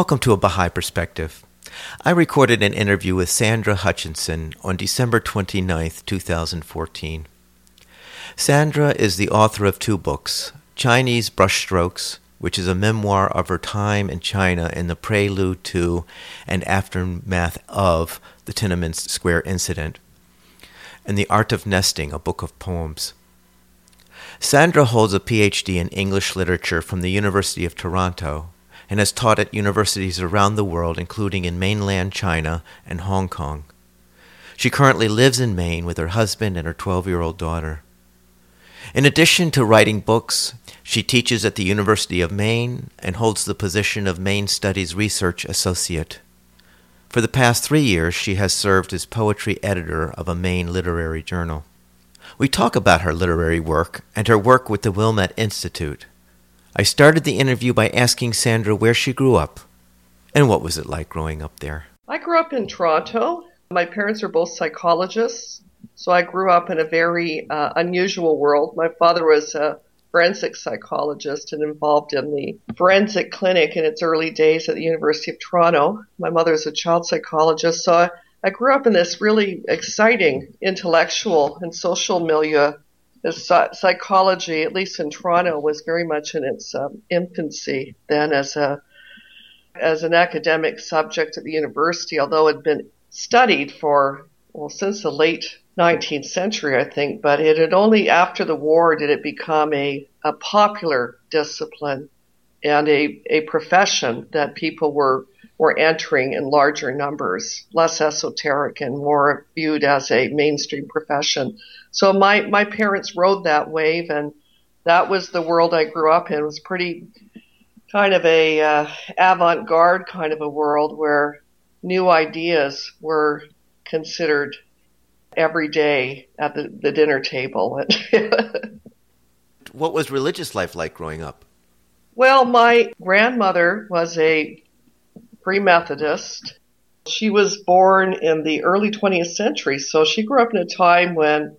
Welcome to A Baha'i Perspective. I recorded an interview with Sandra Hutchison on December 29, 2014. Sandra is the author of two books Chinese Brushstrokes, which is a memoir of her time in China in the prelude to and aftermath of the Tiananmen Square incident, and The Art of Nesting, a book of poems. Sandra holds a PhD in English literature from the University of Toronto and has taught at universities around the world, including in mainland China and Hong Kong. She currently lives in Maine with her husband and her 12 year old daughter. In addition to writing books, she teaches at the University of Maine and holds the position of Maine Studies Research Associate. For the past three years, she has served as poetry editor of a Maine literary journal. We talk about her literary work and her work with the Wilmette Institute. I started the interview by asking Sandra where she grew up and what was it like growing up there. I grew up in Toronto. My parents are both psychologists, so I grew up in a very uh, unusual world. My father was a forensic psychologist and involved in the forensic clinic in its early days at the University of Toronto. My mother is a child psychologist, so I, I grew up in this really exciting intellectual and social milieu psychology, at least in Toronto, was very much in its um, infancy then as a as an academic subject at the university, although it had been studied for well since the late 19th century, I think. But it had only after the war did it become a a popular discipline and a a profession that people were were entering in larger numbers, less esoteric and more viewed as a mainstream profession. So my, my parents rode that wave and that was the world I grew up in. It was pretty kind of a uh, avant-garde kind of a world where new ideas were considered every day at the, the dinner table. what was religious life like growing up? Well, my grandmother was a Free Methodist. She was born in the early 20th century, so she grew up in a time when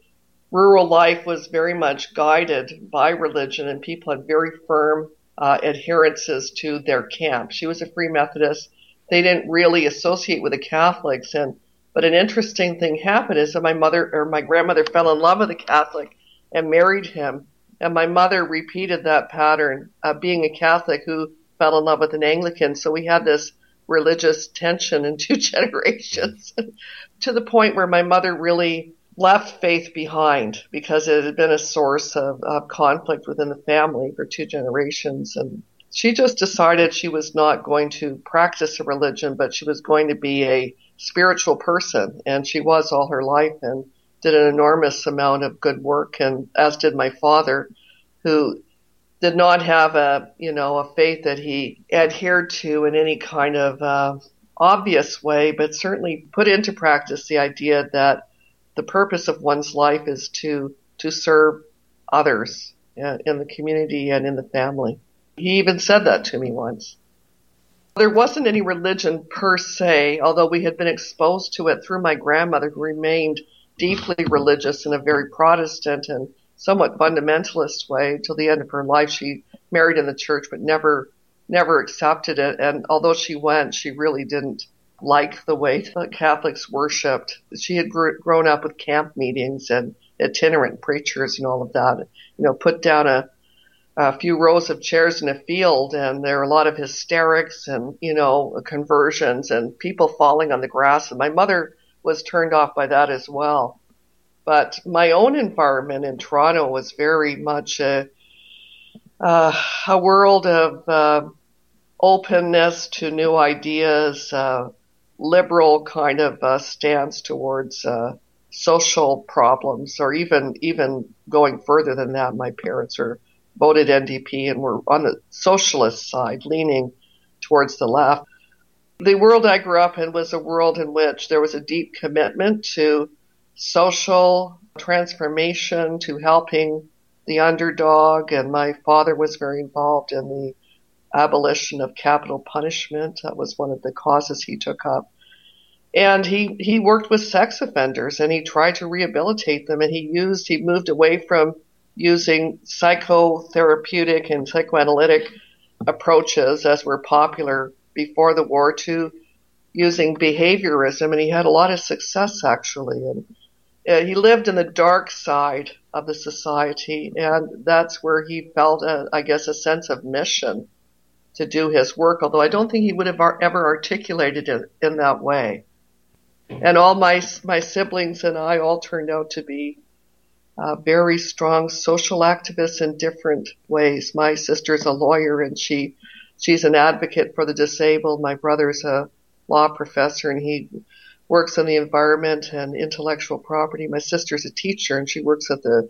rural life was very much guided by religion and people had very firm uh, adherences to their camp. She was a Free Methodist. They didn't really associate with the Catholics, and but an interesting thing happened is that my mother or my grandmother fell in love with a Catholic and married him, and my mother repeated that pattern, uh, being a Catholic who fell in love with an Anglican. So we had this religious tension in two generations to the point where my mother really left faith behind because it had been a source of, of conflict within the family for two generations. And she just decided she was not going to practice a religion, but she was going to be a spiritual person. And she was all her life and did an enormous amount of good work. And as did my father, who did not have a you know a faith that he adhered to in any kind of uh, obvious way, but certainly put into practice the idea that the purpose of one's life is to to serve others uh, in the community and in the family. He even said that to me once. There wasn't any religion per se, although we had been exposed to it through my grandmother, who remained deeply religious and a very Protestant and somewhat fundamentalist way till the end of her life. She married in the church, but never, never accepted it. And although she went, she really didn't like the way the Catholics worshipped. She had gr- grown up with camp meetings and itinerant preachers and all of that. You know, put down a, a few rows of chairs in a field and there are a lot of hysterics and, you know, conversions and people falling on the grass. And my mother was turned off by that as well. But my own environment in Toronto was very much a, uh, a world of uh, openness to new ideas, uh, liberal kind of stance towards uh, social problems, or even even going further than that. My parents are voted NDP and were on the socialist side, leaning towards the left. The world I grew up in was a world in which there was a deep commitment to social transformation, to helping the underdog, and my father was very involved in the abolition of capital punishment. That was one of the causes he took up. And he, he worked with sex offenders and he tried to rehabilitate them and he used, he moved away from using psychotherapeutic and psychoanalytic approaches as were popular before the war to using behaviorism and he had a lot of success actually and he lived in the dark side of the society and that's where he felt a, I guess a sense of mission to do his work although I don't think he would have ever articulated it in that way and all my my siblings and I all turned out to be uh, very strong social activists in different ways. My sister's a lawyer and she she's an advocate for the disabled. My brother's a law professor and he works on the environment and intellectual property. My sister's a teacher and she works at the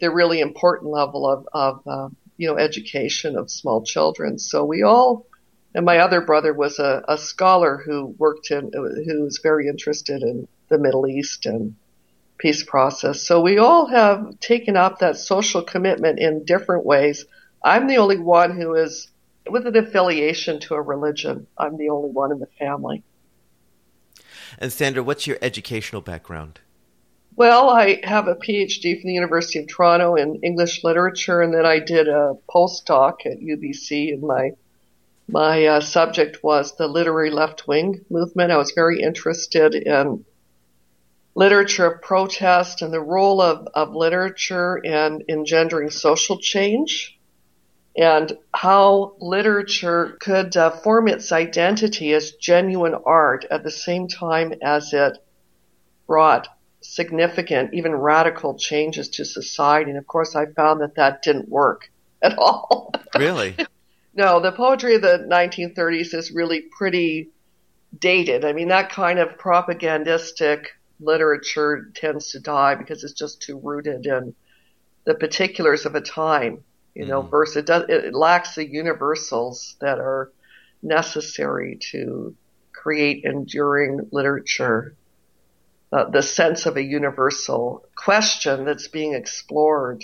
the really important level of of uh, you know education of small children. So we all and my other brother was a, a scholar who worked in, who was very interested in the Middle East and peace process. So we all have taken up that social commitment in different ways. I'm the only one who is with an affiliation to a religion. I'm the only one in the family. And Sandra, what's your educational background? Well, I have a PhD from the University of Toronto in English literature, and then I did a postdoc at UBC and my my uh, subject was the literary left wing movement. I was very interested in literature of protest and the role of, of literature in engendering social change and how literature could uh, form its identity as genuine art at the same time as it brought significant, even radical changes to society. And of course, I found that that didn't work at all. Really? No, the poetry of the 1930s is really pretty dated. I mean, that kind of propagandistic literature tends to die because it's just too rooted in the particulars of a time, you know, mm. versus it, does, it lacks the universals that are necessary to create enduring literature. Uh, the sense of a universal question that's being explored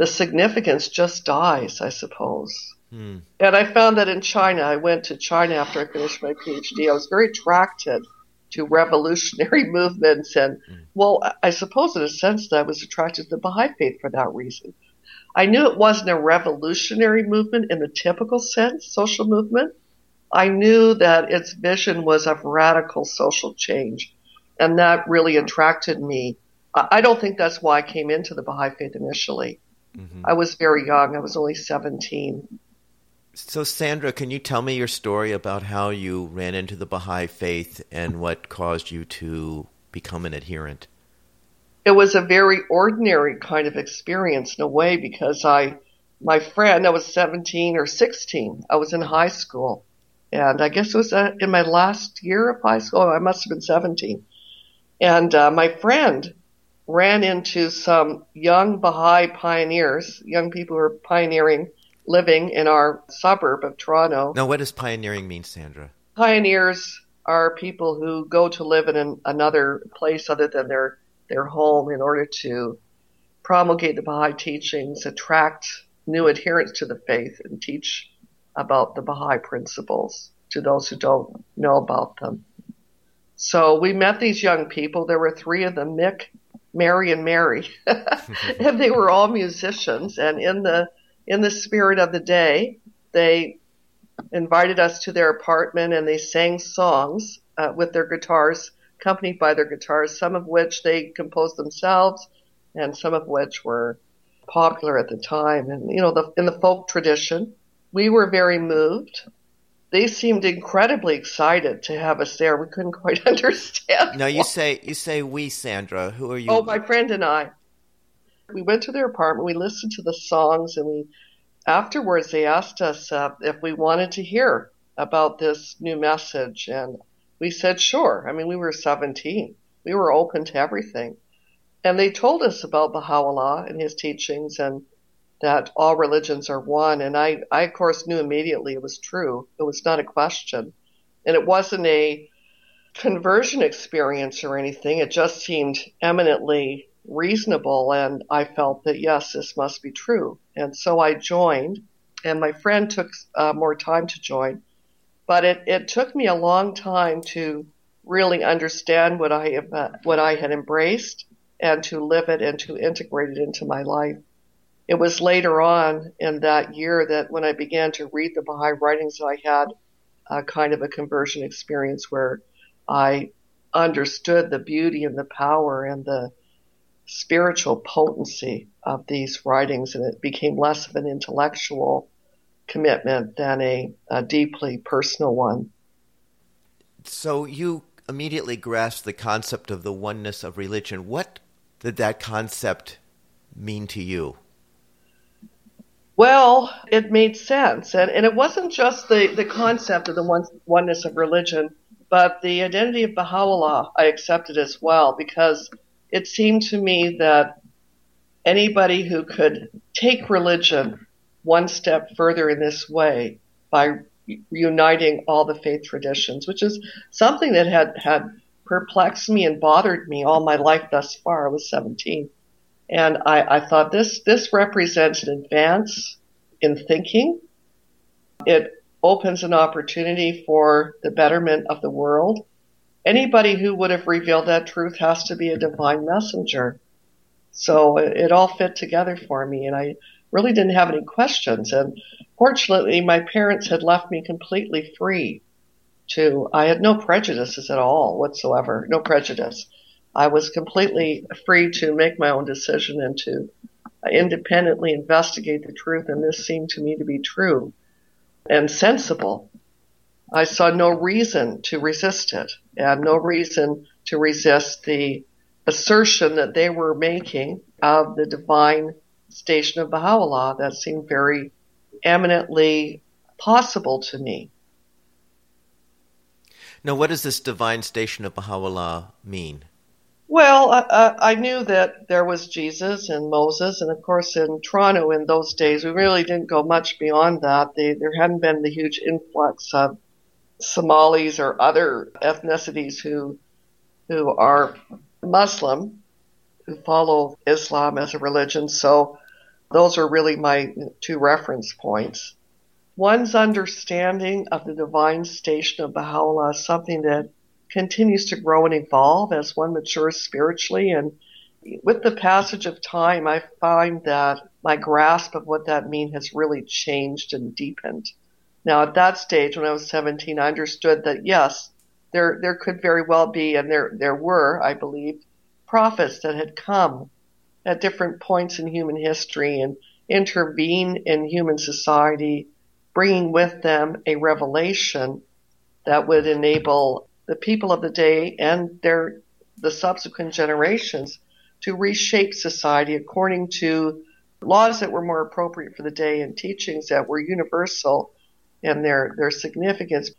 the significance just dies, I suppose. Hmm. And I found that in China, I went to China after I finished my PhD. I was very attracted to revolutionary movements, and hmm. well, I suppose in a sense that I was attracted to the Baha'i faith for that reason. I knew it wasn't a revolutionary movement in the typical sense, social movement. I knew that its vision was of radical social change, and that really attracted me. I don't think that's why I came into the Baha'i faith initially. Mm-hmm. I was very young. I was only 17. So, Sandra, can you tell me your story about how you ran into the Baha'i faith and what caused you to become an adherent? It was a very ordinary kind of experience in a way because I, my friend, I was 17 or 16. I was in high school. And I guess it was uh, in my last year of high school. I must have been 17. And uh, my friend ran into some young Baha'i pioneers, young people who are pioneering living in our suburb of Toronto. Now, what does pioneering mean, Sandra? Pioneers are people who go to live in an, another place other than their, their home in order to promulgate the Baha'i teachings, attract new adherents to the faith, and teach about the Baha'i principles to those who don't know about them. So we met these young people. There were three of them, Mick, Mary and Mary. and they were all musicians and in the in the spirit of the day, they invited us to their apartment and they sang songs uh, with their guitars, accompanied by their guitars, some of which they composed themselves and some of which were popular at the time. And, you know, the, in the folk tradition, we were very moved they seemed incredibly excited to have us there. We couldn't quite understand. Now you say you say we, Sandra. Who are you? Oh, my friend and I. We went to their apartment. We listened to the songs, and we afterwards they asked us uh, if we wanted to hear about this new message, and we said sure. I mean, we were 17. We were open to everything, and they told us about Baha'u'llah and his teachings and that all religions are one. And I, I of course knew immediately it was true. It was not a question. And it wasn't a conversion experience or anything. It just seemed eminently reasonable. And I felt that, yes, this must be true. And so I joined. And my friend took uh, more time to join. But it, it took me a long time to really understand what I, uh, what I had embraced and to live it and to integrate it into my life. It was later on in that year that when I began to read the Baha'i writings, I had a kind of a conversion experience where I understood the beauty and the power and the spiritual potency of these writings, and it became less of an intellectual commitment than a, a deeply personal one. So you immediately grasped the concept of the oneness of religion. What did that concept mean to you? Well, it made sense. And, and it wasn't just the, the concept of the one, oneness of religion, but the identity of Baha'u'llah I accepted as well because it seemed to me that anybody who could take religion one step further in this way by uniting all the faith traditions, which is something that had, had perplexed me and bothered me all my life thus far. I was 17. And I, I thought this, this represents an advance in thinking. It opens an opportunity for the betterment of the world. Anybody who would have revealed that truth has to be a divine messenger. So it, it all fit together for me and I really didn't have any questions. And fortunately, my parents had left me completely free to, I had no prejudices at all whatsoever, no prejudice. I was completely free to make my own decision and to independently investigate the truth, and this seemed to me to be true and sensible. I saw no reason to resist it, and no reason to resist the assertion that they were making of the divine station of Baha'u'llah. That seemed very eminently possible to me. Now, what does this divine station of Baha'u'llah mean? Well, I, I knew that there was Jesus and Moses, and of course in Toronto in those days, we really didn't go much beyond that. They, there hadn't been the huge influx of Somalis or other ethnicities who who are Muslim, who follow Islam as a religion. So those are really my two reference points. One's understanding of the divine station of Baha'u'llah is something that continues to grow and evolve as one matures spiritually. And with the passage of time, I find that my grasp of what that means has really changed and deepened. Now, at that stage, when I was 17, I understood that yes, there there could very well be, and there there were, I believe, prophets that had come at different points in human history and intervene in human society, bringing with them a revelation that would enable the people of the day and their the subsequent generations to reshape society according to laws that were more appropriate for the day and teachings that were universal in their their significance,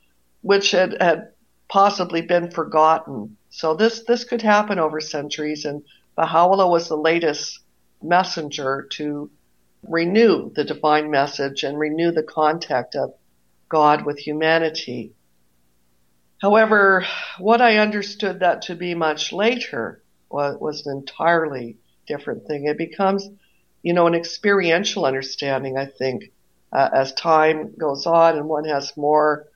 which had, had possibly been forgotten. So this this could happen over centuries, and Baha'u'llah was the latest messenger to renew the divine message and renew the contact of God with humanity. However, what I understood that to be much later was, was an entirely different thing. It becomes, you know, an experiential understanding, I think, uh, as time goes on and one has more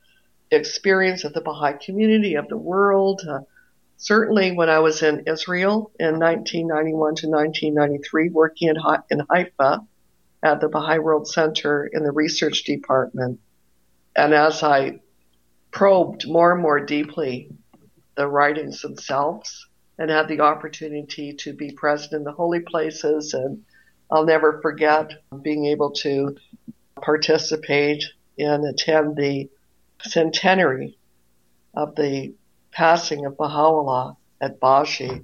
experience of the Baha'i community, of the world. Uh, certainly when I was in Israel in 1991 to 1993, working in, in Haifa at the Baha'i World Center in the research department. And as I probed more and more deeply the writings themselves and had the opportunity to be present in the holy places. And I'll never forget being able to participate and attend the centenary of the passing of Baha'u'llah at Bahji,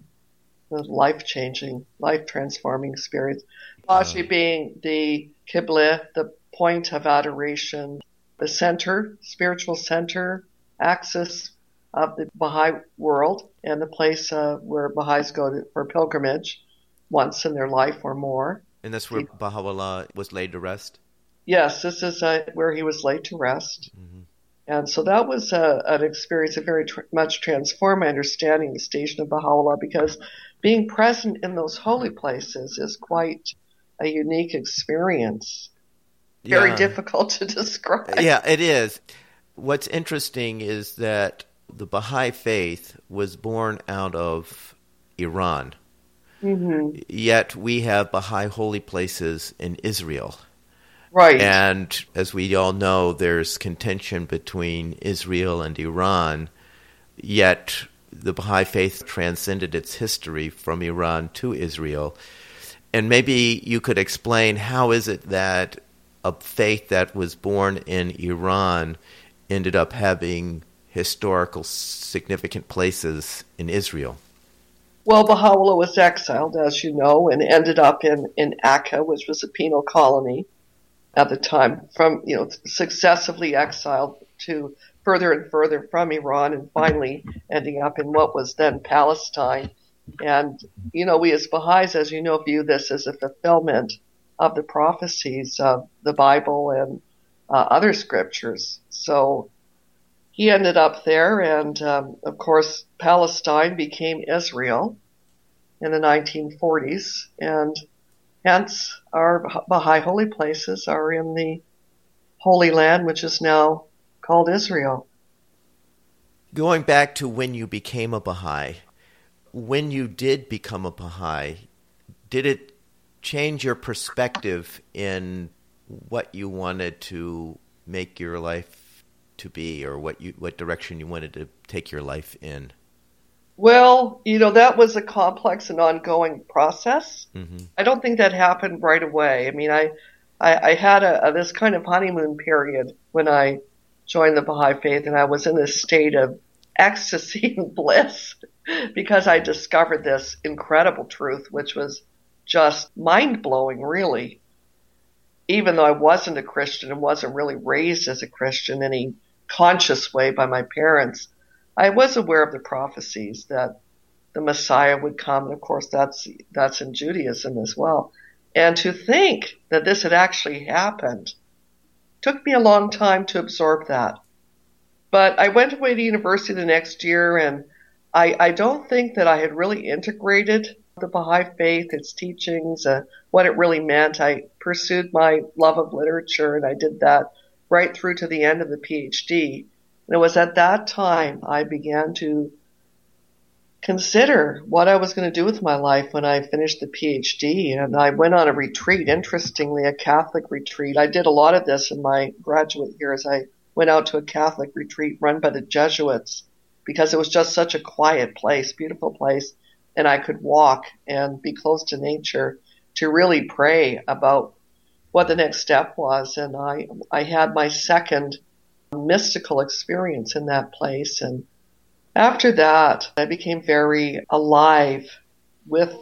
the life changing, life transforming experience. Bahji being the Qibla, the point of adoration the center, spiritual center, axis of the Baha'i world and the place uh, where Baha'is go to, for pilgrimage once in their life or more. And that's where he, Baha'u'llah was laid to rest? Yes, this is uh, where he was laid to rest. Mm-hmm. And so that was a, an experience that very tr- much transformed my understanding of the Station of Baha'u'llah because being present in those holy places is quite a unique experience. Very yeah. difficult to describe. Yeah, it is. What's interesting is that the Baha'i faith was born out of Iran. Mm-hmm. Yet we have Baha'i holy places in Israel. Right. And as we all know, there's contention between Israel and Iran, yet the Baha'i faith transcended its history from Iran to Israel. And maybe you could explain how is it that a faith that was born in Iran ended up having historical significant places in Israel? Well, Baha'u'llah was exiled, as you know, and ended up in, in Akka, which was a penal colony at the time, from, you know, successively exiled to further and further from Iran and finally ending up in what was then Palestine. And, you know, we as Baha'is, as you know, view this as a fulfillment of the prophecies of the Bible and uh, other scriptures. So he ended up there, and um, of course, Palestine became Israel in the 1940s, and hence our Baha'i holy places are in the Holy Land, which is now called Israel. Going back to when you became a Baha'i, when you did become a Baha'i, did it change your perspective in what you wanted to make your life to be or what you what direction you wanted to take your life in? Well, you know, that was a complex and ongoing process. Mm-hmm. I don't think that happened right away. I mean, I, I, I had a, a, this kind of honeymoon period when I joined the Baha'i faith and I was in this state of ecstasy and bliss because I discovered this incredible truth, which was just mind blowing, really. Even though I wasn't a Christian and wasn't really raised as a Christian in any conscious way by my parents, I was aware of the prophecies that the Messiah would come, and of course that's that's in Judaism as well. And to think that this had actually happened took me a long time to absorb that. But I went away to university the next year, and I, I don't think that I had really integrated the Baha'i faith, its teachings, uh, what it really meant. I pursued my love of literature, and I did that right through to the end of the PhD. And it was at that time I began to consider what I was going to do with my life when I finished the PhD. And I went on a retreat, interestingly, a Catholic retreat. I did a lot of this in my graduate years. I went out to a Catholic retreat run by the Jesuits because it was just such a quiet place, beautiful place, and I could walk and be close to nature to really pray about what the next step was. And I, I had my second mystical experience in that place. And after that, I became very alive with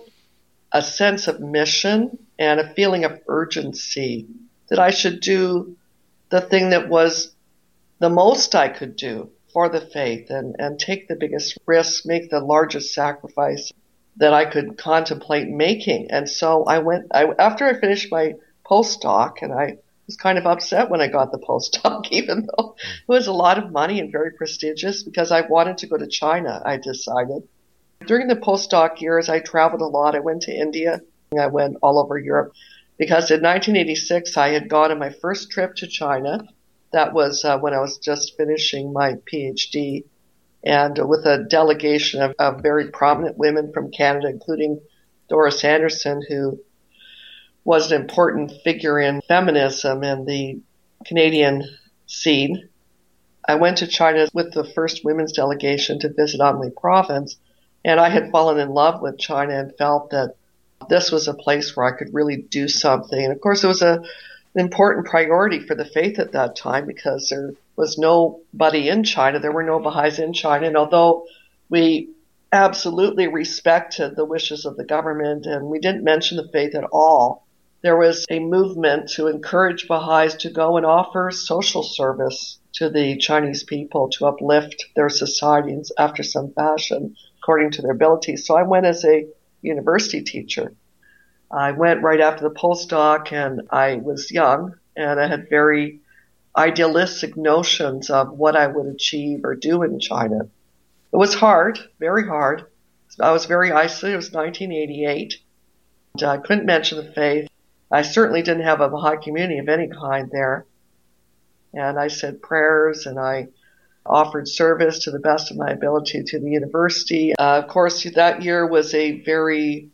a sense of mission and a feeling of urgency that I should do the thing that was the most I could do for the faith and, and take the biggest risk, make the largest sacrifice that I could contemplate making. And so I went, I, after I finished my postdoc and I was kind of upset when I got the postdoc, even though it was a lot of money and very prestigious because I wanted to go to China, I decided. During the postdoc years, I traveled a lot. I went to India. I went all over Europe because in 1986, I had gone on my first trip to China. That was uh, when I was just finishing my PhD and with a delegation of, of very prominent women from Canada, including Doris Anderson, who was an important figure in feminism and the Canadian scene. I went to China with the first women's delegation to visit Anhui province, and I had fallen in love with China and felt that this was a place where I could really do something. And of course, it was a, an important priority for the faith at that time because there was nobody in China. There were no Baha'is in China. And although we absolutely respected the wishes of the government and we didn't mention the faith at all, there was a movement to encourage Baha'is to go and offer social service to the Chinese people to uplift their societies after some fashion according to their abilities. So I went as a university teacher. I went right after the postdoc and I was young and I had very idealistic notions of what I would achieve or do in China. It was hard, very hard. I was very isolated. It was 1988. and I couldn't mention the faith. I certainly didn't have a Baha'i community of any kind there. And I said prayers and I offered service to the best of my ability to the university. Uh, of course, that year was a very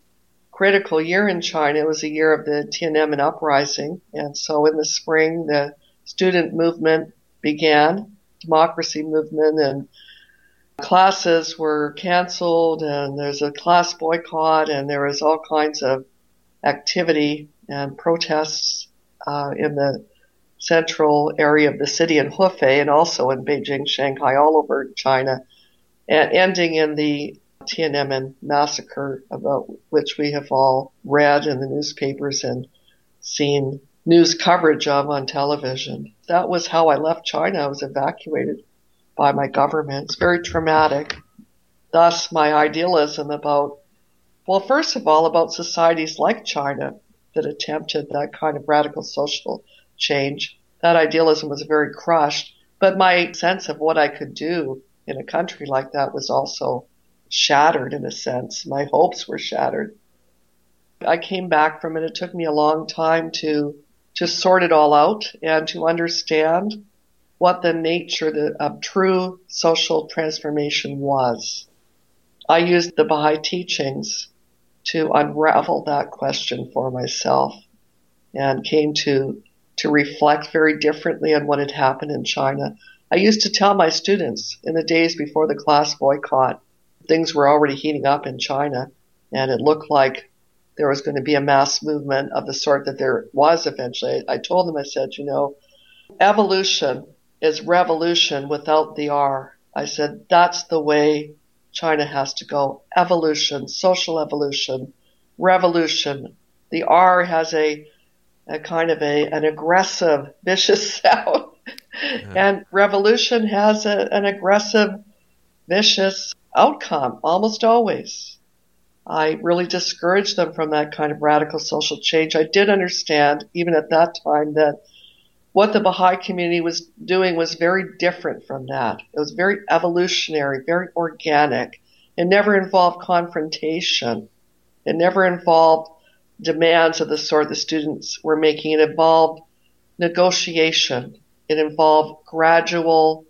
critical year in China. It was a year of the Tiananmen uprising. And so in the spring, the student movement began, democracy movement, and classes were canceled, and there's a class boycott, and there was all kinds of activity and protests uh, in the central area of the city in Hefei and also in Beijing, Shanghai, all over China, and ending in the Tiananmen massacre about which we have all read in the newspapers and seen news coverage of on television. That was how I left China. I was evacuated by my government. It's very traumatic. Thus, my idealism about, well, first of all, about societies like China that attempted that kind of radical social change. That idealism was very crushed. But my sense of what I could do in a country like that was also shattered in a sense. My hopes were shattered. I came back from it. It took me a long time to to sort it all out and to understand what the nature of true social transformation was. I used the Baha'i teachings to unravel that question for myself and came to to reflect very differently on what had happened in China. I used to tell my students in the days before the class boycott, things were already heating up in China and it looked like there was going to be a mass movement of the sort that there was eventually. I told them, I said, you know, evolution is revolution without the R. I said, that's the way China has to go. Evolution, social evolution, revolution. The R has a, a kind of a, an aggressive, vicious sound. Yeah. And revolution has a, an aggressive, vicious outcome almost always. I really discouraged them from that kind of radical social change. I did understand, even at that time, that what the Baha'i community was doing was very different from that. It was very evolutionary, very organic. It never involved confrontation. It never involved demands of the sort the students were making. It involved negotiation. It involved gradual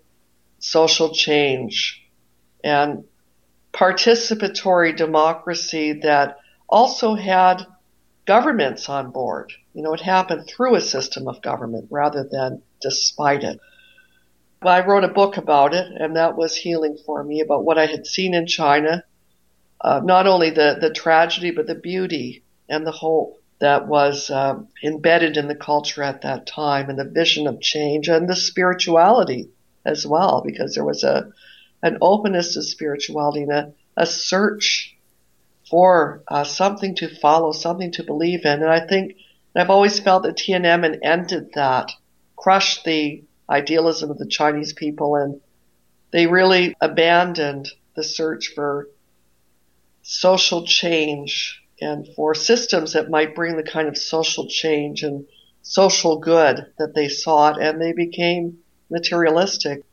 social change and participatory democracy that also had governments on board. You know, it happened through a system of government rather than despite it. I wrote a book about it, and that was healing for me about what I had seen in China. Uh, not only the, the tragedy, but the beauty and the hope that was uh, embedded in the culture at that time, and the vision of change, and the spirituality as well, because there was a an openness to spirituality and a, a search for uh, something to follow, something to believe in. And I think I've always felt that Tiananmen ended that, crushed the idealism of the Chinese people, and they really abandoned the search for social change and for systems that might bring the kind of social change and social good that they sought, and they became materialistic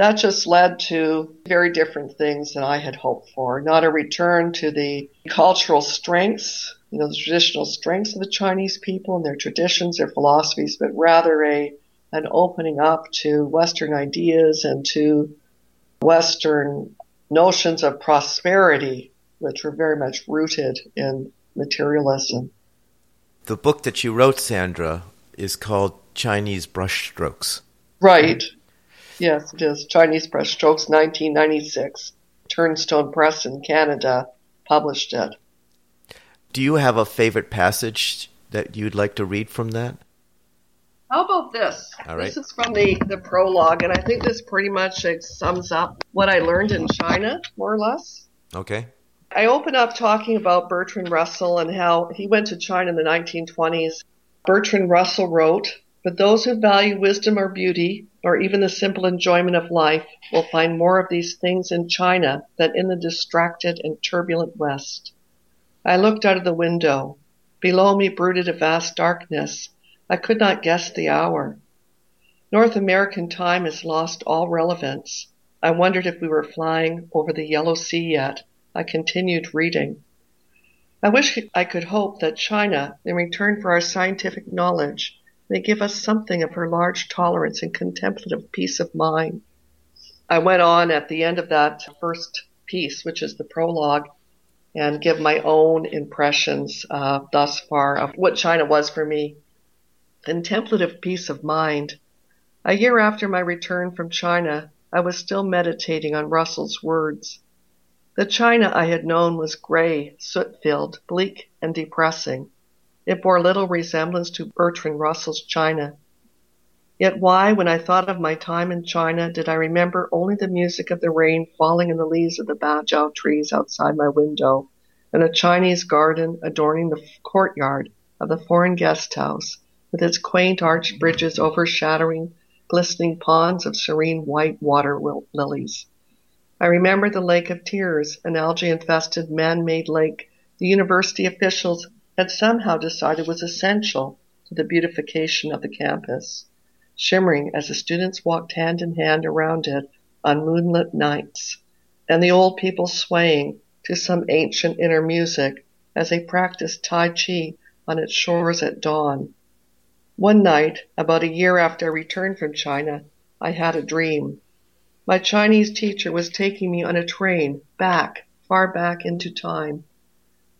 that just led to very different things than I had hoped for. Not a return to the cultural strengths, you know, the traditional strengths of the Chinese people and their traditions, their philosophies, but rather a an opening up to Western ideas and to Western notions of prosperity, which were very much rooted in materialism. The book that you wrote, Sandra, is called Chinese Brushstrokes. Right. Yes, it is. Chinese Brushstrokes, 1996. Turnstone Press in Canada published it. Do you have a favorite passage that you'd like to read from that? How about this? All right. This is from the, the prologue, and I think this pretty much sums up what I learned in China, more or less. Okay. I open up talking about Bertrand Russell and how he went to China in the 1920s. Bertrand Russell wrote, But those who value wisdom or beauty or even the simple enjoyment of life, will find more of these things in China than in the distracted and turbulent West. I looked out of the window. Below me brooded a vast darkness. I could not guess the hour. North American time has lost all relevance. I wondered if we were flying over the Yellow Sea yet. I continued reading. I wish I could hope that China, in return for our scientific knowledge, may give us something of her large tolerance and contemplative peace of mind. I went on at the end of that first piece, which is the prologue, and give my own impressions uh, thus far of what China was for me. Contemplative peace of mind a year after my return from China, I was still meditating on Russell's words. The China I had known was gray, soot filled, bleak, and depressing. It bore little resemblance to Bertrand Russell's China. Yet why, when I thought of my time in China, did I remember only the music of the rain falling in the leaves of the bajiao trees outside my window, and a Chinese garden adorning the courtyard of the foreign guest house, with its quaint arched bridges overshadowing glistening ponds of serene white water lilies. I remember the Lake of Tears, an algae-infested man-made lake the university officials had somehow decided was essential to the beautification of the campus, shimmering as the students walked hand in hand around it on moonlit nights, and the old people swaying to some ancient inner music as they practiced Tai Chi on its shores at dawn. One night, about a year after I returned from China, I had a dream. My Chinese teacher was taking me on a train back, far back into time.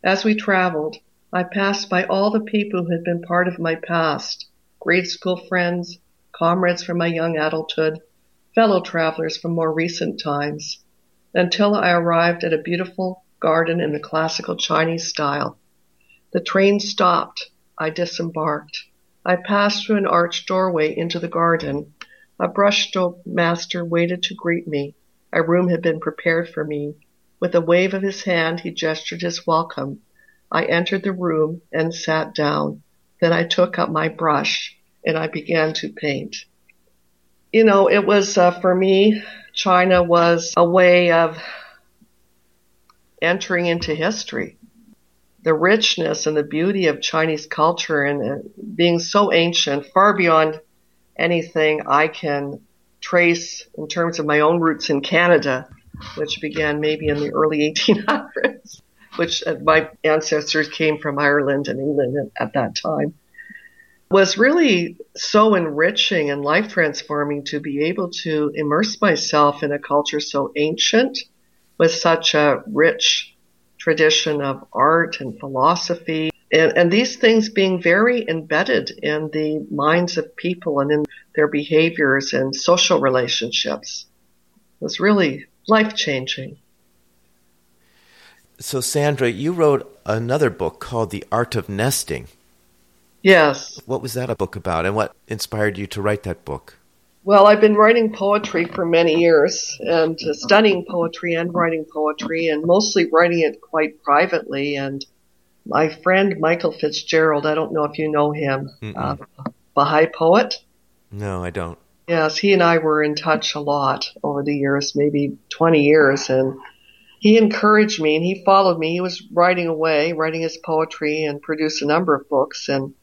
As we traveled, I passed by all the people who had been part of my past, grade school friends, comrades from my young adulthood, fellow travelers from more recent times, until I arrived at a beautiful garden in the classical Chinese style. The train stopped. I disembarked. I passed through an arched doorway into the garden. A brushstroke master waited to greet me. A room had been prepared for me. With a wave of his hand, he gestured his welcome. I entered the room and sat down. Then I took up my brush and I began to paint. You know, it was uh, for me, China was a way of entering into history the richness and the beauty of Chinese culture and uh, being so ancient, far beyond anything I can trace in terms of my own roots in Canada, which began maybe in the early 1800s, which uh, my ancestors came from Ireland and England at that time, was really so enriching and life transforming to be able to immerse myself in a culture so ancient with such a rich tradition of art and philosophy, and, and these things being very embedded in the minds of people and in their behaviors and social relationships. Was really life changing. So, Sandra, you wrote another book called The Art of Nesting. Yes. What was that a book about, and what inspired you to write that book? Well, I've been writing poetry for many years and uh, studying poetry and writing poetry and mostly writing it quite privately. And my friend Michael Fitzgerald, I don't know if you know him, uh, Baha'i poet. No, I don't. Yes, he and I were in touch a lot over the years, maybe 20 years. And he encouraged me and he followed me. He was writing away, writing his poetry and produced a number of books. And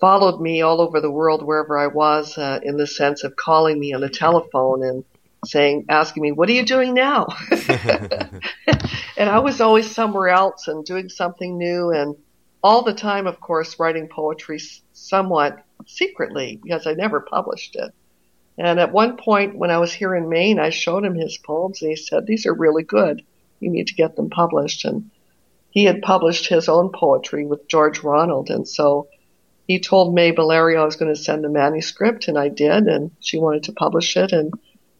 followed me all over the world wherever I was uh, in the sense of calling me on the telephone and saying, asking me, what are you doing now? and I was always somewhere else and doing something new and all the time, of course, writing poetry somewhat secretly because I never published it. And at one point when I was here in Maine, I showed him his poems and he said, these are really good. You need to get them published. And he had published his own poetry with George Ronald. And so he told May Ballerio I was going to send the manuscript, and I did, and she wanted to publish it, and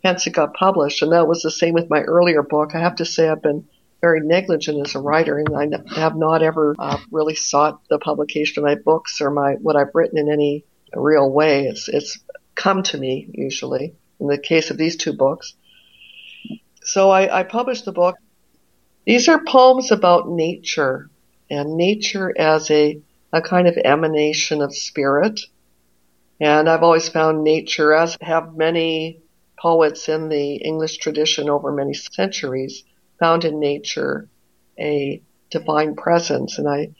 hence it got published. And that was the same with my earlier book. I have to say I've been very negligent as a writer, and I have not ever uh, really sought the publication of my books or my what I've written in any real way. It's it's come to me usually. In the case of these two books, so I, I published the book. These are poems about nature and nature as a a kind of emanation of spirit. And I've always found nature, as have many poets in the English tradition over many centuries, found in nature a divine presence. And I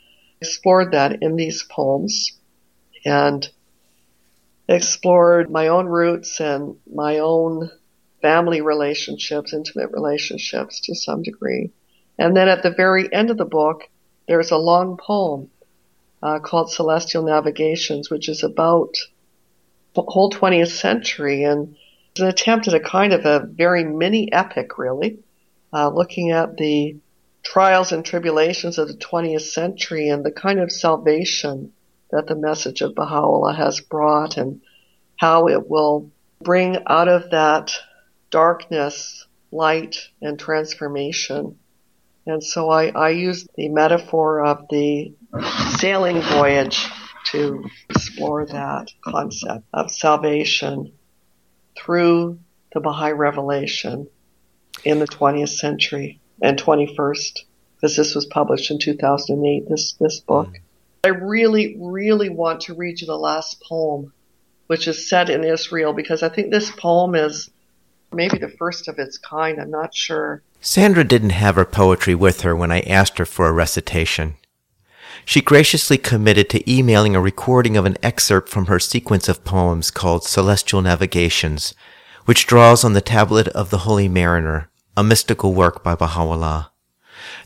explored that in these poems. And explored my own roots and my own family relationships, intimate relationships to some degree. And then at the very end of the book, there's a long poem uh, called Celestial Navigations, which is about the whole 20th century and it's an attempt at a kind of a very mini epic, really, uh, looking at the trials and tribulations of the 20th century and the kind of salvation that the message of Baha'u'llah has brought and how it will bring out of that darkness light and transformation. And so I, I use the metaphor of the sailing voyage to explore that concept of salvation through the Baha'i revelation in the 20th century and 21st, because this was published in 2008, this, this book. I really, really want to read you the last poem, which is set in Israel, because I think this poem is maybe the first of its kind. I'm not sure. Sandra didn't have her poetry with her when I asked her for a recitation. She graciously committed to emailing a recording of an excerpt from her sequence of poems called Celestial Navigations, which draws on the tablet of the Holy Mariner, a mystical work by Baha'u'llah.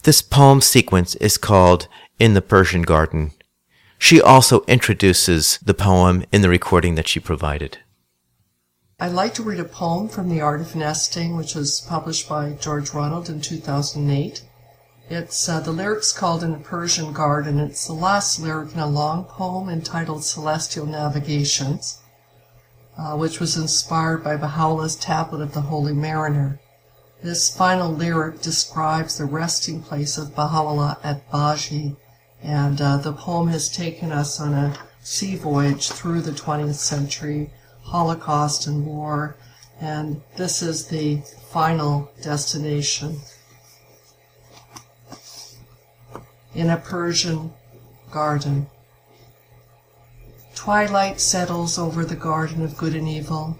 This poem sequence is called In the Persian Garden. She also introduces the poem in the recording that she provided. I'd like to read a poem from The Art of Nesting, which was published by George Ronald in 2008. It's uh, the lyrics called In the Persian Garden. It's the last lyric in a long poem entitled Celestial Navigations, uh, which was inspired by Baha'u'llah's Tablet of the Holy Mariner. This final lyric describes the resting place of Baha'u'llah at Bahji, and uh, the poem has taken us on a sea voyage through the 20th century Holocaust and war, and this is the final destination. In a Persian garden. Twilight settles over the garden of good and evil,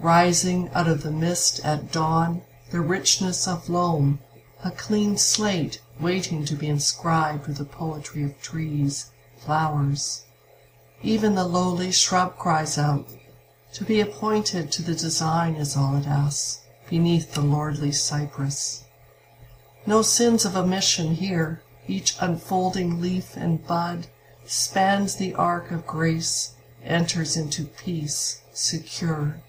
rising out of the mist at dawn, the richness of loam, a clean slate waiting to be inscribed with the poetry of trees, flowers. Even the lowly shrub cries out, to be appointed to the design is all it asks, beneath the lordly cypress. No sins of omission here, each unfolding leaf and bud spans the arc of grace, enters into peace, secure.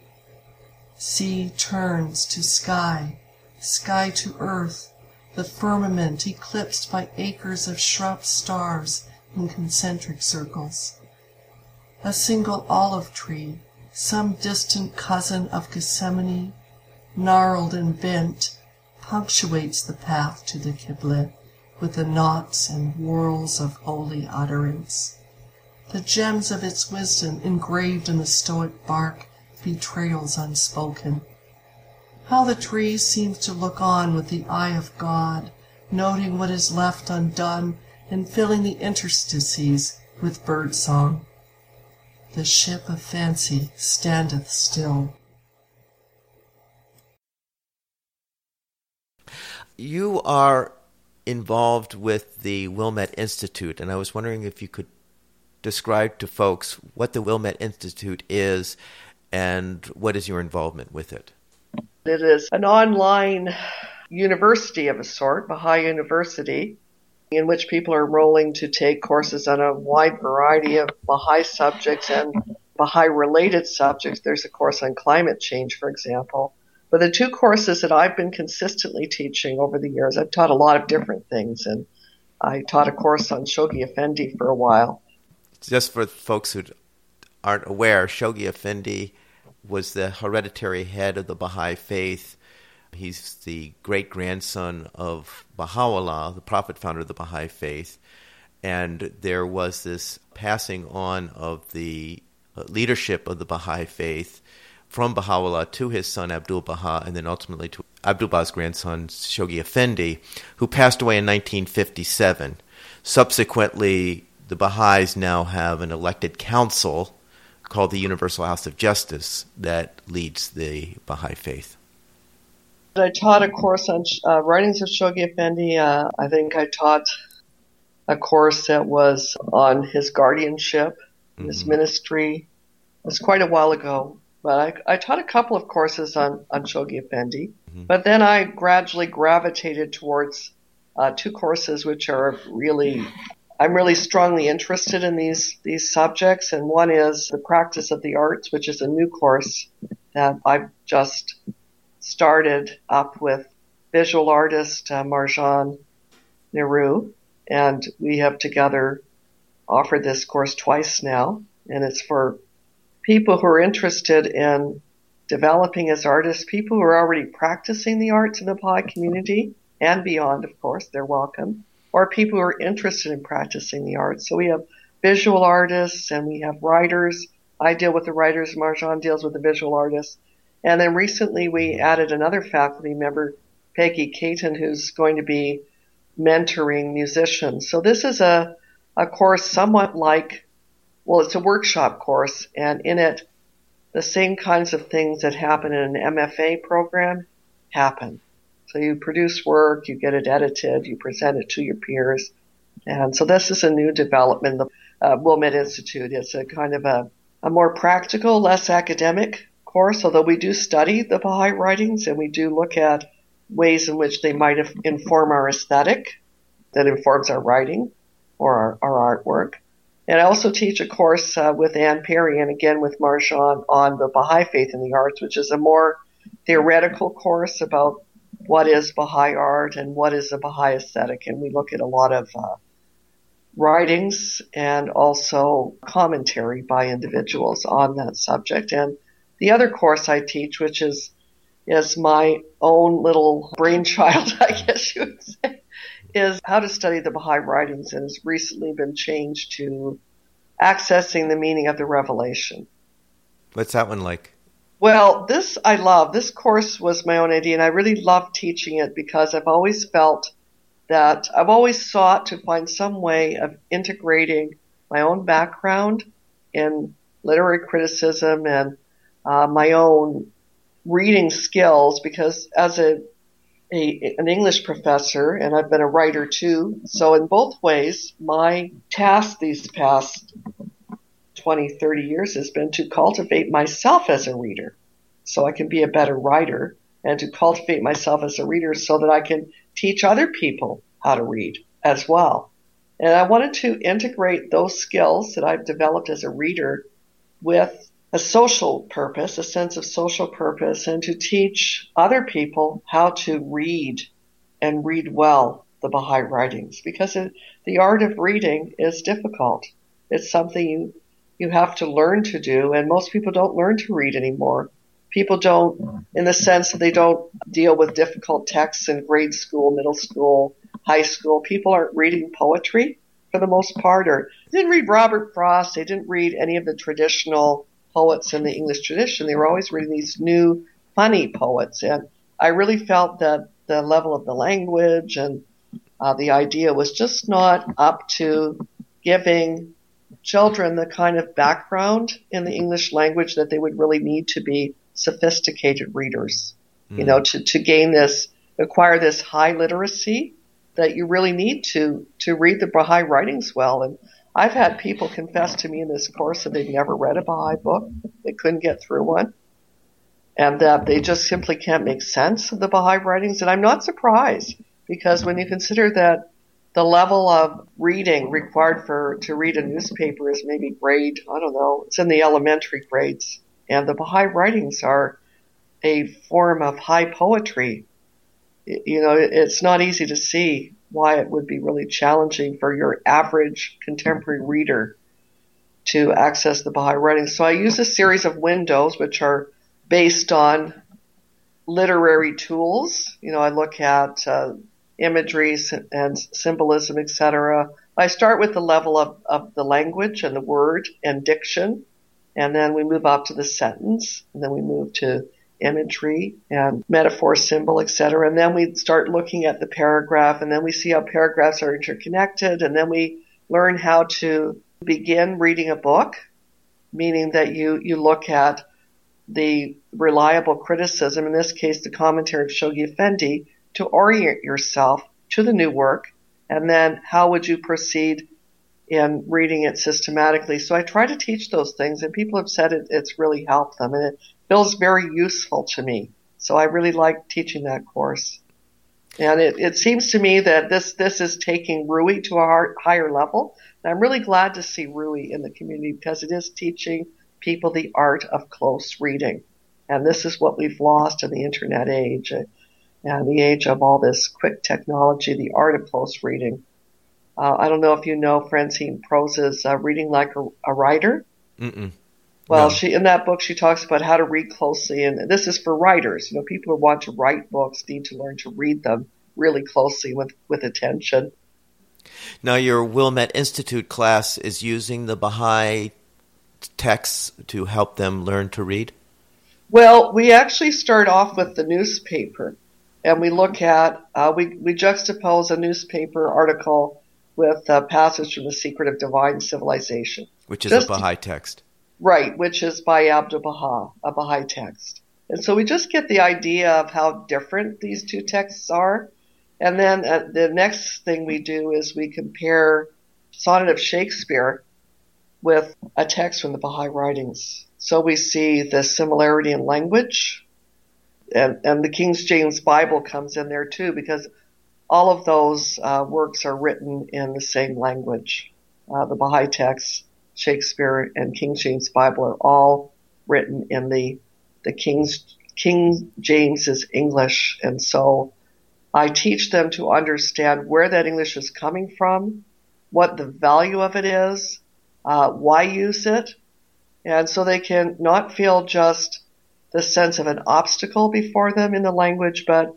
Sea turns to sky, sky to earth, the firmament eclipsed by acres of shrub stars in concentric circles. A single olive tree some distant cousin of Gethsemane, gnarled and bent, punctuates the path to the Qibla with the knots and whorls of holy utterance. The gems of its wisdom engraved in the stoic bark, betrayals unspoken. How the tree seems to look on with the eye of God, noting what is left undone and filling the interstices with bird song the ship of fancy standeth still. You are involved with the Wilmette Institute, and I was wondering if you could describe to folks what the Wilmette Institute is and what is your involvement with it. It is an online university of a sort, Baha'i University, in which people are enrolling to take courses on a wide variety of Baha'i subjects and Baha'i related subjects. There's a course on climate change, for example. But the two courses that I've been consistently teaching over the years, I've taught a lot of different things, and I taught a course on Shoghi Effendi for a while. Just for folks who aren't aware, Shoghi Effendi was the hereditary head of the Baha'i faith He's the great grandson of Baha'u'llah, the prophet founder of the Baha'i faith. And there was this passing on of the uh, leadership of the Baha'i faith from Baha'u'llah to his son Abdul Baha, and then ultimately to Abdul Baha's grandson Shoghi Effendi, who passed away in 1957. Subsequently, the Baha'is now have an elected council called the Universal House of Justice that leads the Baha'i faith. I taught a course on uh, writings of Shoghi Effendi. Uh, I think I taught a course that was on his guardianship, mm-hmm. his ministry, It was quite a while ago. But I, I taught a couple of courses on, on Shoghi Effendi. Mm-hmm. But then I gradually gravitated towards uh, two courses which are really I'm really strongly interested in these these subjects, and one is the practice of the arts, which is a new course that I've just started up with visual artist uh, Marjan Nirou, and we have together offered this course twice now, and it's for people who are interested in developing as artists, people who are already practicing the arts in the Baha'i community and beyond, of course, they're welcome, or people who are interested in practicing the arts. So we have visual artists and we have writers. I deal with the writers, Marjan deals with the visual artists. And then recently we added another faculty member, Peggy Caton, who's going to be mentoring musicians. So this is a, a course somewhat like, well, it's a workshop course and in it, the same kinds of things that happen in an MFA program happen. So you produce work, you get it edited, you present it to your peers. And so this is a new development. The uh, Wilmette Institute It's a kind of a, a more practical, less academic course, although we do study the Baha'i writings and we do look at ways in which they might inform our aesthetic that informs our writing or our, our artwork. And I also teach a course uh, with Anne Perry and again with Marjan on the Baha'i faith in the arts, which is a more theoretical course about what is Baha'i art and what is a Baha'i aesthetic. And we look at a lot of uh, writings and also commentary by individuals on that subject. And the other course I teach, which is is my own little brainchild, I guess you would say, is how to study the Baha'i writings and has recently been changed to accessing the meaning of the revelation. What's that one like? Well, this I love. This course was my own idea, and I really love teaching it because I've always felt that I've always sought to find some way of integrating my own background in literary criticism and uh, my own reading skills because as a, a, an English professor and I've been a writer too, so in both ways, my task these past 20, 30 years has been to cultivate myself as a reader so I can be a better writer and to cultivate myself as a reader so that I can teach other people how to read as well. And I wanted to integrate those skills that I've developed as a reader with a social purpose, a sense of social purpose, and to teach other people how to read and read well the Baha'i writings because it, the art of reading is difficult. It's something you you have to learn to do, and most people don't learn to read anymore. People don't, in the sense that they don't deal with difficult texts in grade school, middle school, high school. People aren't reading poetry for the most part, or didn't read Robert Frost. They didn't read any of the traditional poets in the English tradition. They were always reading these new, funny poets, and I really felt that the level of the language and uh, the idea was just not up to giving children the kind of background in the English language that they would really need to be sophisticated readers. Mm. You know, hmm. to, to gain this, acquire this high literacy that you really need to, to read the Baha'i writings well. And I've had people confess to me in this course that they've never read a Baha'i book. They couldn't get through one. And that they just simply can't make sense of the Baha'i writings. And I'm not surprised because when you consider that the level of reading required for to read a newspaper is maybe grade I don't know it's in the elementary grades and the Baha'i writings are a form of high poetry. You know, it's not easy to see why it would be really challenging for your average contemporary reader to access the Baha'i writings. So I use a series of windows which are based on literary tools. You know, I look at uh, imagery and symbolism, etc. I start with the level of, of the language and the word and diction, and then we move up to the sentence, and then we move to imagery and metaphor, symbol, etc. And then we start looking at the paragraph, and then we see how paragraphs are interconnected, and then we learn how to begin reading a book, meaning that you, you look at the reliable criticism, in this case, the commentary of Shoghi Effendi, to orient yourself to the new work, and then how would you proceed in reading it systematically. So I try to teach those things, and people have said it, it's really helped them, and it feels very useful to me. So I really like teaching that course. And it, it seems to me that this, this is taking Ruhi to a higher level. And I'm really glad to see Ruhi in the community because it is teaching people the art of close reading. And this is what we've lost in the internet age and the age of all this quick technology, the art of close reading. Uh, I don't know if you know Francine Prose's uh, Reading Like a, a Writer. Mm-mm. Well, No. she in that book she talks about how to read closely, and this is for writers. You know, people who want to write books need to learn to read them really closely with with attention. Now, your Wilmette Institute class is using the Baha'i texts to help them learn to read? Well, we actually start off with the newspaper, and we look at uh, we we juxtapose a newspaper article with a passage from the Secret of Divine Civilization. Which is Just- a Baha'i text. Right, which is by Abdu'l Baha, a Baha'i text. And so we just get the idea of how different these two texts are. And then uh, the next thing we do is we compare Sonnet of Shakespeare with a text from the Baha'i writings. So we see the similarity in language. And, and the King James Bible comes in there too because all of those uh, works are written in the same language. Uh, the Baha'i texts Shakespeare and King James Bible are all written in the the King's King James's English, and so I teach them to understand where that English is coming from, what the value of it is, uh, why use it, and so they can not feel just the sense of an obstacle before them in the language, but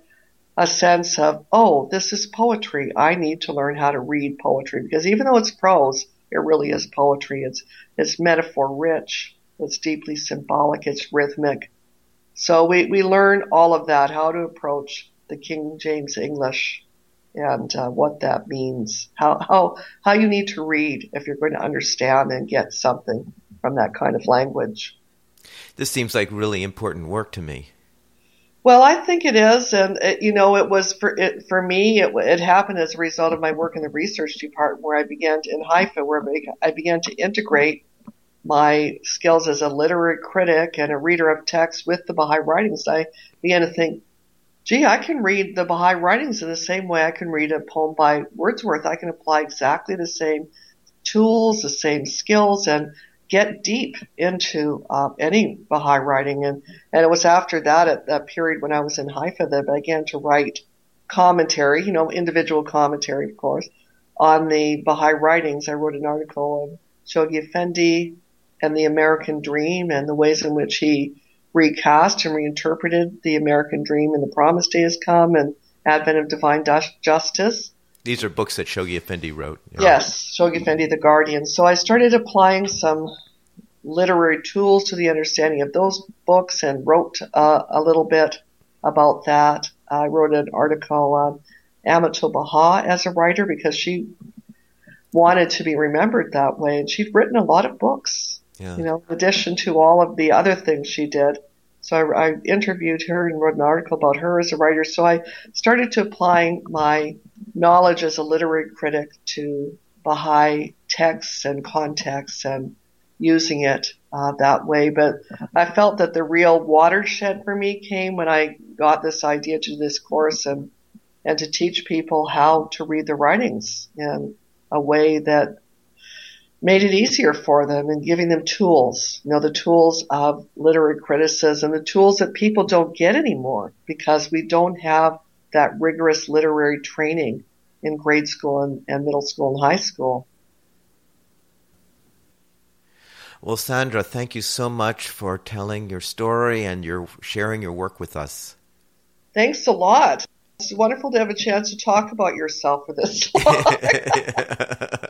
a sense of, oh, this is poetry. I need to learn how to read poetry. Because even though it's prose, it really is poetry. It's, it's metaphor rich. It's deeply symbolic. It's rhythmic. So we, we learn all of that, how to approach the King James English and uh, what that means, how, how, how you need to read if you're going to understand and get something from that kind of language. This seems like really important work to me. Well, I think it is, and it, you know, it was for it for me. It, it happened as a result of my work in the research department, where I began to, in Haifa, where I began to integrate my skills as a literary critic and a reader of text with the Baha'i writings. I began to think, gee, I can read the Baha'i writings in the same way I can read a poem by Wordsworth. I can apply exactly the same tools, the same skills, and get deep into uh, any Baha'i writing. And, and it was after that, at that period when I was in Haifa, that I began to write commentary, you know, individual commentary, of course, on the Baha'i writings. I wrote an article on Shoghi Effendi and the American Dream and the ways in which he recast and reinterpreted the American Dream and the Promised Day has come and Advent of Divine Justice. These are books that Shoghi Effendi wrote. you know. Yes, Shoghi Effendi, The Guardian. So I started applying some literary tools to the understanding of those books and wrote uh, a little bit about that. I wrote an article on Amatul Baha as a writer because she wanted to be remembered that way, and she'd written a lot of books. Yeah. You know, in addition to all of the other things she did. So I, I interviewed her and wrote an article about her as a writer. So I started to applying my knowledge as a literary critic to Baha'i texts and contexts and using it uh, that way. But I felt that the real watershed for me came when I got this idea to this course and and to teach people how to read the writings in a way that made it easier for them and giving them tools, you know, the tools of literary criticism, the tools that people don't get anymore because we don't have that rigorous literary training in grade school and, and middle school and high school. Well, Sandra, thank you so much for telling your story and your sharing your work with us. Thanks a lot. It's wonderful to have a chance to talk about yourself for this long.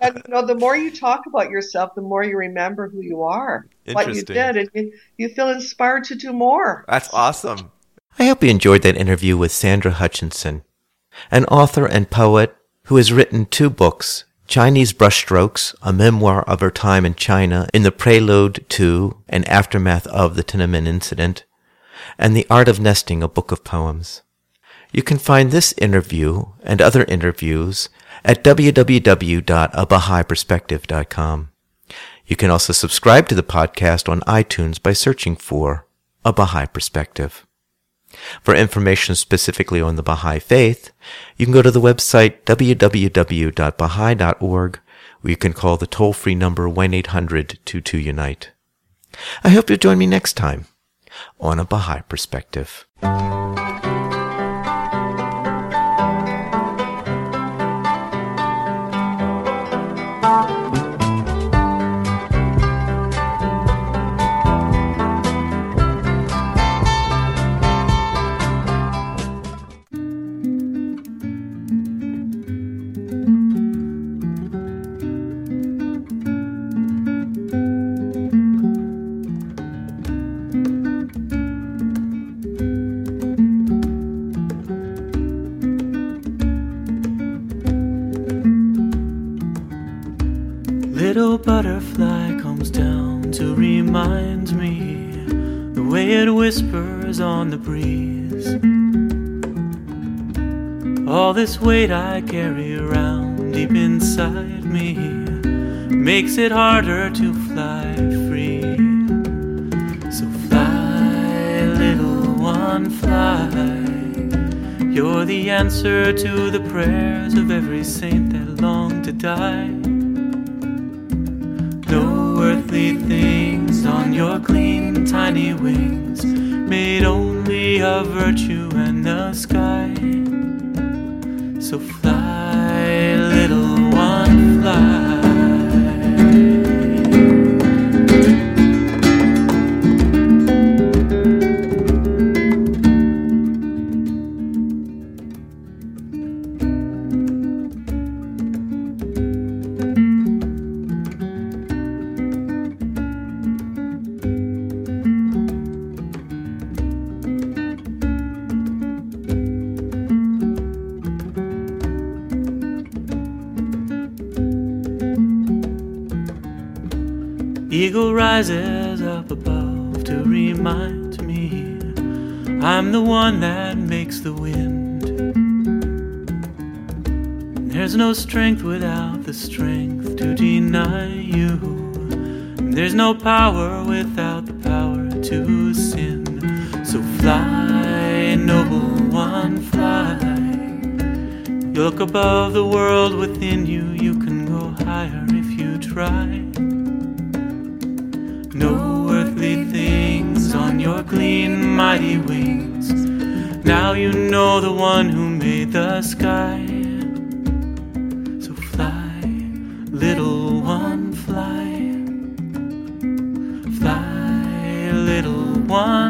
and you know, the more you talk about yourself, the more you remember who you are, what you did, and you, you feel inspired to do more. That's awesome. I hope you enjoyed that interview with Sandra Hutchison, an author and poet who has written two books, Chinese Brushstrokes, a memoir of her time in China in the prelude to and aftermath of the Tiananmen incident, and The Art of Nesting, a book of poems. You can find this interview and other interviews at www.abahaiperspective.com. You can also subscribe to the podcast on iTunes by searching for A Baha'i Perspective. For information specifically on the Baha'i Faith, you can go to the website www.baha'i.org or you can call the toll-free number 1-800-22-UNITE. I hope you'll join me next time on A Baha'i Perspective. All this weight I carry around deep inside me makes it harder to fly free. So fly, little one, fly. You're the answer to the prayers of every saint that longed to die. No earthly things on your clean, tiny wings, made only of virtue and the sky. So fly, strength without the strength to deny you. There's no power without the power to sin. So fly, noble one, fly. You look above the world within you, you can go higher if you try. No earthly things on your clean, mighty wings. Now you know the one who made the sky. Little one, fly. Fly, little one,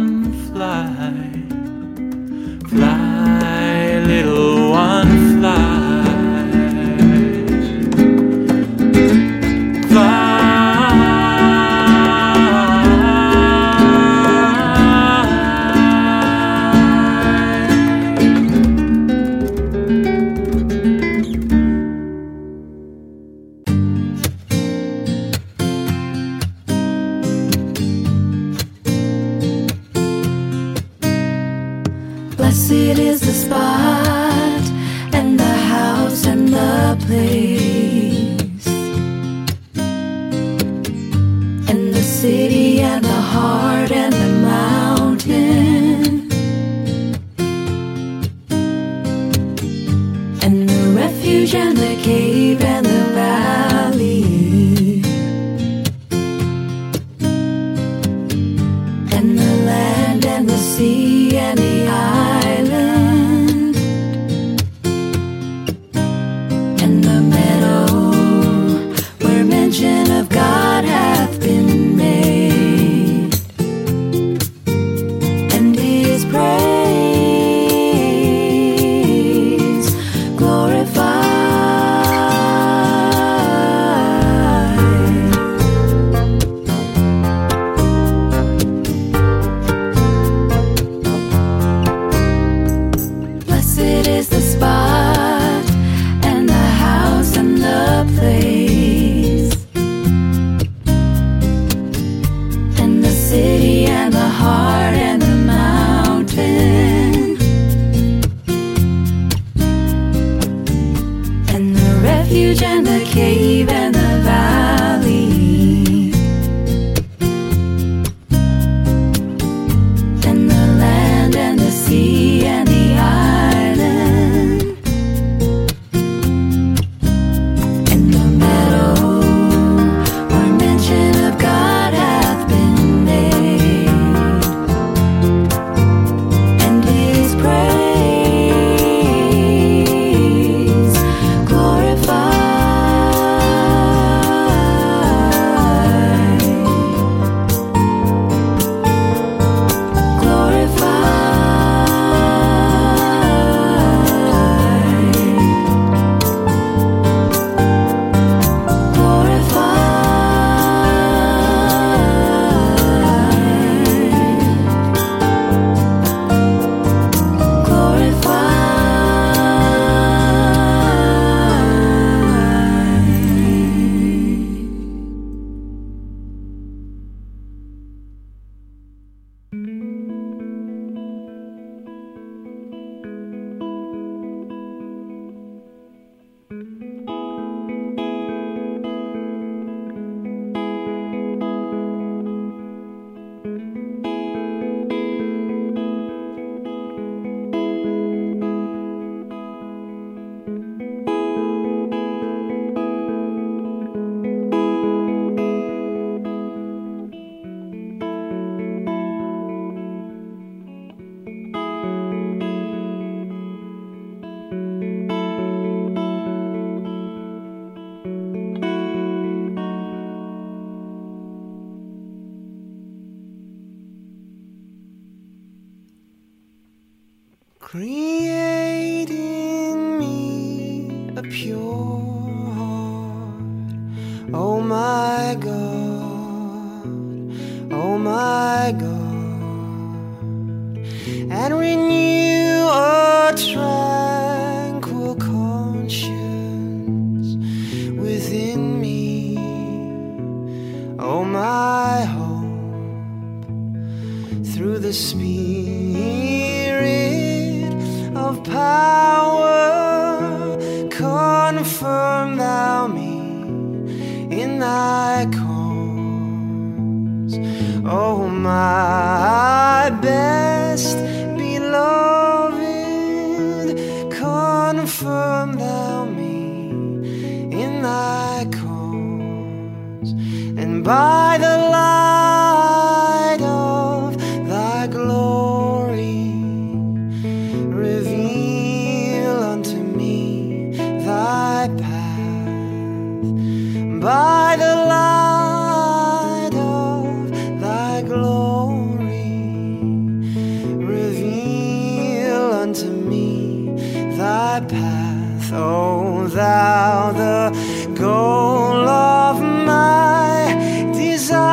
the goal of my desire.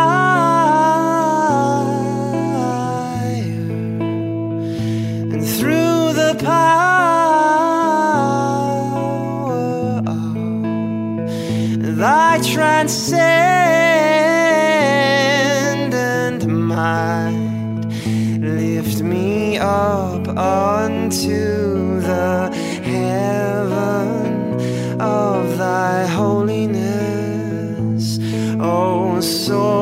And through the power of thy transcendent mind, lift me up. so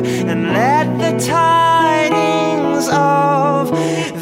and let the tidings of